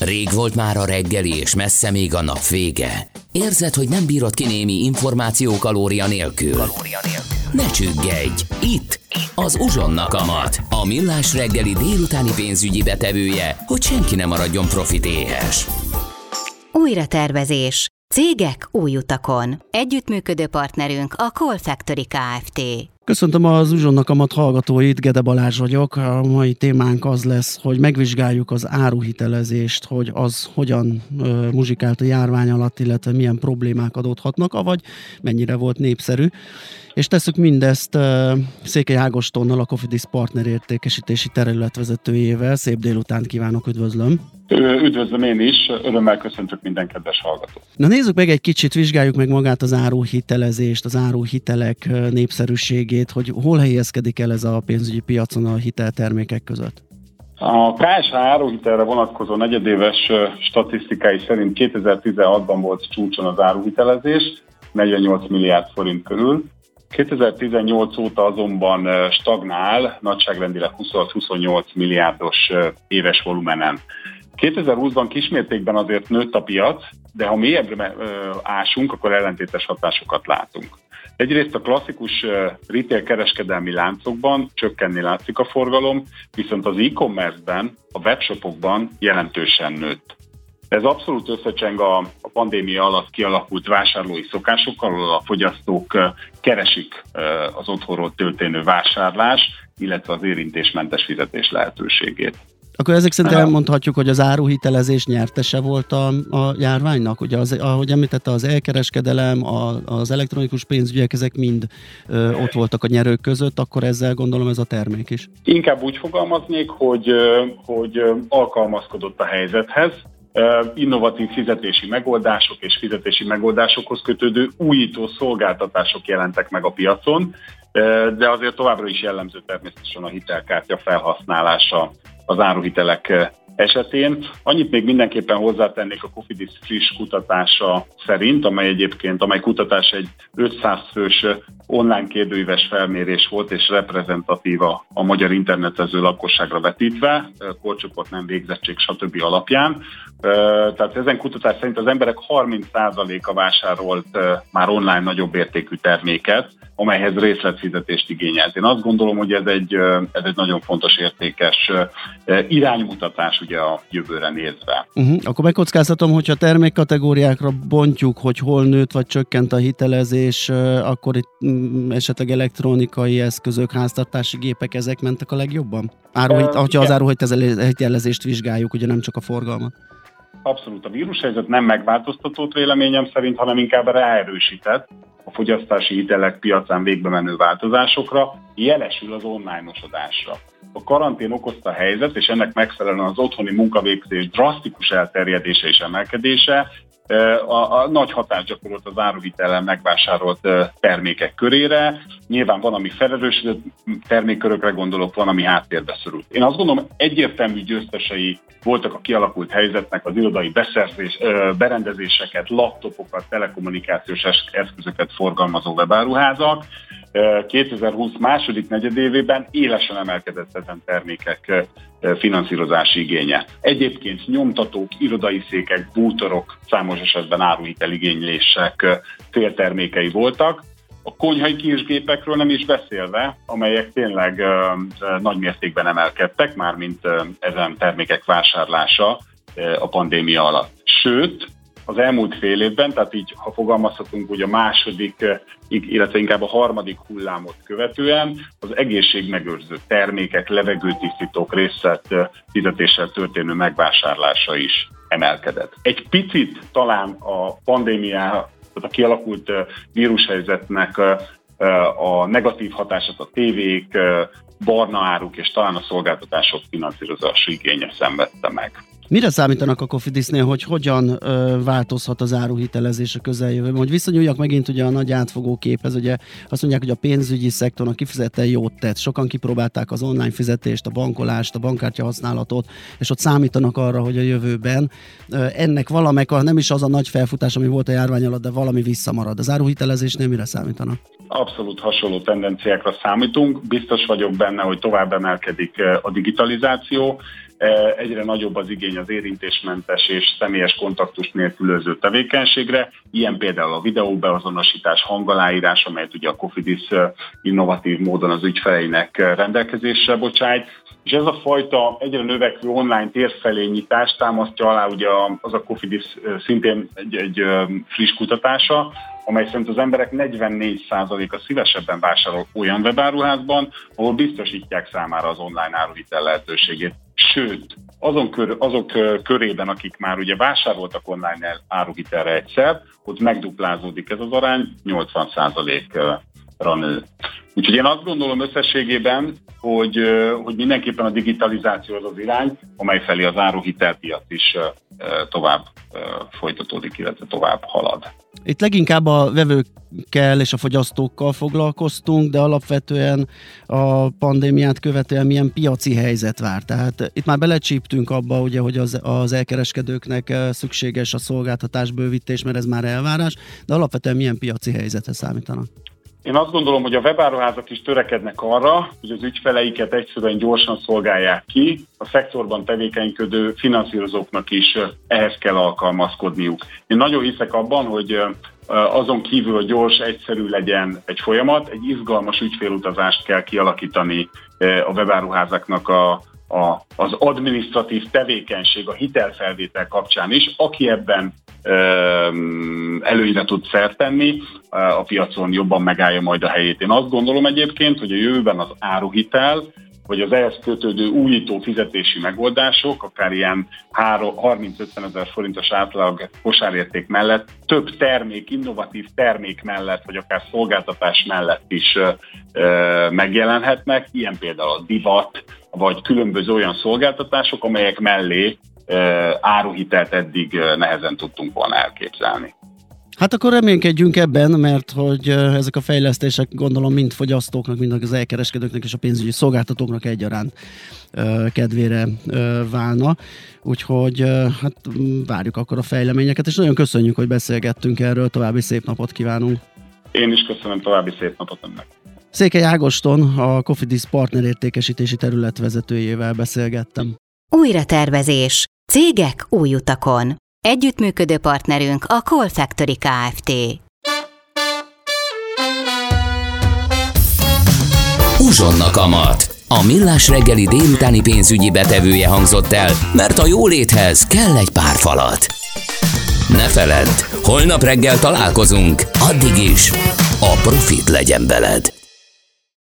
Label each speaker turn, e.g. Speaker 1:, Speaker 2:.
Speaker 1: Rég volt már a reggeli, és messze még a nap vége. Érzed, hogy nem bírod ki némi információ kalória nélkül? Kalória nélkül. Ne csüggedj! Itt! Az Uzsonna kamat, a millás reggeli délutáni pénzügyi betevője, hogy senki ne maradjon profitéhes.
Speaker 2: Újra tervezés. Cégek új utakon. Együttműködő partnerünk a Call Factory Kft.
Speaker 3: Köszöntöm az Uzsonnak a hallgatóit, Gede Balázs vagyok. A mai témánk az lesz, hogy megvizsgáljuk az áruhitelezést, hogy az hogyan uh, muzsikált a járvány alatt, illetve milyen problémák adódhatnak, avagy mennyire volt népszerű. És tesszük mindezt uh, Székely Ágostonnal, a Cofidis partner értékesítési területvezetőjével. Szép délután kívánok, üdvözlöm!
Speaker 4: Üdvözlöm én is, örömmel köszöntök minden kedves hallgatót.
Speaker 3: Na nézzük meg egy kicsit, vizsgáljuk meg magát az áruhitelezést, az áruhitelek népszerűségét, hogy hol helyezkedik el ez a pénzügyi piacon a hiteltermékek között.
Speaker 4: A KSH áruhitelre vonatkozó negyedéves statisztikái szerint 2016-ban volt csúcson az áruhitelezés, 48 milliárd forint körül. 2018 óta azonban stagnál, nagyságrendileg 26-28 milliárdos éves volumenen. 2020-ban kismértékben azért nőtt a piac, de ha mélyebbre ásunk, akkor ellentétes hatásokat látunk. Egyrészt a klasszikus retail kereskedelmi láncokban csökkenni látszik a forgalom, viszont az e-commerce-ben, a webshopokban jelentősen nőtt. Ez abszolút összecseng a, a pandémia alatt kialakult vásárlói szokásokkal, ahol a fogyasztók keresik az otthonról történő vásárlás, illetve az érintésmentes fizetés lehetőségét.
Speaker 3: Akkor ezek szerint elmondhatjuk, hogy az áruhitelezés nyertese volt a, a járványnak? Ugye, az, ahogy említette, az elkereskedelem, a, az elektronikus pénzügyek, ezek mind ö, ott voltak a nyerők között, akkor ezzel gondolom ez a termék is.
Speaker 4: Inkább úgy fogalmaznék, hogy, hogy alkalmazkodott a helyzethez, innovatív fizetési megoldások és fizetési megoldásokhoz kötődő újító szolgáltatások jelentek meg a piacon, de azért továbbra is jellemző természetesen a hitelkártya felhasználása az áruhitelek esetén. Annyit még mindenképpen hozzátennék a Cofidis friss kutatása szerint, amely egyébként, amely kutatás egy 500 fős online kérdőíves felmérés volt, és reprezentatíva a magyar internetező lakosságra vetítve, korcsoport nem végzettség, stb. alapján. Tehát ezen kutatás szerint az emberek 30%-a vásárolt már online nagyobb értékű terméket, amelyhez részletfizetést igényelt. Én azt gondolom, hogy ez egy, ez egy nagyon fontos értékes iránymutatás ugye a jövőre nézve.
Speaker 3: Uh-huh. Akkor megkockáztatom, hogyha termékkategóriákra bontjuk, hogy hol nőtt vagy csökkent a hitelezés, akkor itt esetleg elektronikai eszközök, háztartási gépek, ezek mentek a legjobban? Áruhit, uh, hogyha az áruhitelezést vizsgáljuk, ugye nem csak a forgalmat.
Speaker 4: Abszolút a vírushelyzet nem megváltoztatott véleményem szerint, hanem inkább ráerősített a fogyasztási hitelek piacán végbe menő változásokra, jelesül az online-osodásra. A karantén okozta a helyzet, és ennek megfelelően az otthoni munkavégzés drasztikus elterjedése és emelkedése a, a nagy hatást gyakorolt az áruhitellen megvásárolt termékek körére. Nyilván van, ami felerősödött termékkörökre gondolok, van, ami háttérbe szorult. Én azt gondolom, egyértelmű győztesei voltak a kialakult helyzetnek az irodai beszerzés, berendezéseket, laptopokat, telekommunikációs eszközöket forgalmazó webáruházak. 2020 második negyedévében élesen emelkedett ezen termékek finanszírozási igénye. Egyébként nyomtatók, irodai székek, bútorok, számos esetben áruhiteligénylések féltermékei voltak. A konyhai kisgépekről nem is beszélve, amelyek tényleg nagy mértékben emelkedtek, mármint uh, ezen termékek vásárlása a pandémia alatt. Sőt, az elmúlt fél évben, tehát így, ha fogalmazhatunk, hogy a második, illetve inkább a harmadik hullámot követően az egészségmegőrző termékek, levegőtisztítók részlet fizetéssel történő megvásárlása is emelkedett. Egy picit talán a pandémia tehát a kialakult vírushelyzetnek a negatív hatását a tévék, barna áruk és talán a szolgáltatások finanszírozási igénye szenvedte meg.
Speaker 3: Mire számítanak a Cofidisnél, hogy hogyan ö, változhat az áruhitelezés a közeljövőben? Hogy viszonyuljak megint ugye a nagy átfogó képhez, ugye azt mondják, hogy a pénzügyi szektornak kifejezetten jót tett. Sokan kipróbálták az online fizetést, a bankolást, a bankkártya használatot, és ott számítanak arra, hogy a jövőben ö, ennek valamelyik, nem is az a nagy felfutás, ami volt a járvány alatt, de valami visszamarad. Az áruhitelezésnél mire számítanak?
Speaker 4: Abszolút hasonló tendenciákra számítunk. Biztos vagyok benne, hogy tovább emelkedik a digitalizáció, egyre nagyobb az igény az érintésmentes és személyes kontaktus nélkülöző tevékenységre, ilyen például a videóbeazonosítás, hangaláírás, amelyet ugye a Cofidis innovatív módon az ügyfeleinek rendelkezésre bocsájt, és ez a fajta egyre növekvő online térfelényítás támasztja alá ugye az a Cofidis szintén egy, egy friss kutatása, amely szerint az emberek 44%-a szívesebben vásárol olyan webáruházban, ahol biztosítják számára az online áruhitel lehetőségét. Sőt, azon kör, azok körében, akik már ugye vásároltak online áruhitelre egyszer, ott megduplázódik ez az arány, 80%-ra nő. Úgyhogy én azt gondolom összességében, hogy, hogy mindenképpen a digitalizáció az az irány, amely felé az áruhitelpiac is tovább folytatódik, illetve tovább halad.
Speaker 3: Itt leginkább a vevőkkel és a fogyasztókkal foglalkoztunk, de alapvetően a pandémiát követően milyen piaci helyzet vár. Tehát itt már belecsíptünk abba, ugye, hogy az, az elkereskedőknek szükséges a szolgáltatás bővítés, mert ez már elvárás, de alapvetően milyen piaci helyzetre számítanak?
Speaker 4: Én azt gondolom, hogy a webáruházak is törekednek arra, hogy az ügyfeleiket egyszerűen gyorsan szolgálják ki, a szektorban tevékenyködő finanszírozóknak is ehhez kell alkalmazkodniuk. Én nagyon hiszek abban, hogy azon kívül, hogy gyors, egyszerű legyen egy folyamat, egy izgalmas ügyfélutazást kell kialakítani a webáruházaknak a, a, az administratív tevékenység, a hitelfelvétel kapcsán is. Aki ebben előnyre tud szert a piacon jobban megállja majd a helyét. Én azt gondolom egyébként, hogy a jövőben az áruhitel, vagy az ehhez kötődő újító fizetési megoldások, akár ilyen 30-50 ezer forintos átlag kosárérték mellett, több termék, innovatív termék mellett, vagy akár szolgáltatás mellett is ö, megjelenhetnek, ilyen például a divat, vagy különböző olyan szolgáltatások, amelyek mellé áruhitelt eddig nehezen tudtunk volna elképzelni.
Speaker 3: Hát akkor reménykedjünk ebben, mert hogy ezek a fejlesztések gondolom mind fogyasztóknak, mind az elkereskedőknek és a pénzügyi szolgáltatóknak egyaránt kedvére válna. Úgyhogy hát várjuk akkor a fejleményeket, és nagyon köszönjük, hogy beszélgettünk erről. További szép napot kívánunk!
Speaker 4: Én is köszönöm, további szép napot önnek!
Speaker 3: Székely Ágoston, a Cofidis partnerértékesítési terület vezetőjével beszélgettem.
Speaker 2: Újra tervezés. Cégek új utakon. Együttműködő partnerünk a Call Factory Kft.
Speaker 1: Uzsonna kamat. A millás reggeli délutáni pénzügyi betevője hangzott el, mert a jóléthez kell egy pár falat. Ne feledd, holnap reggel találkozunk, addig is a profit legyen veled.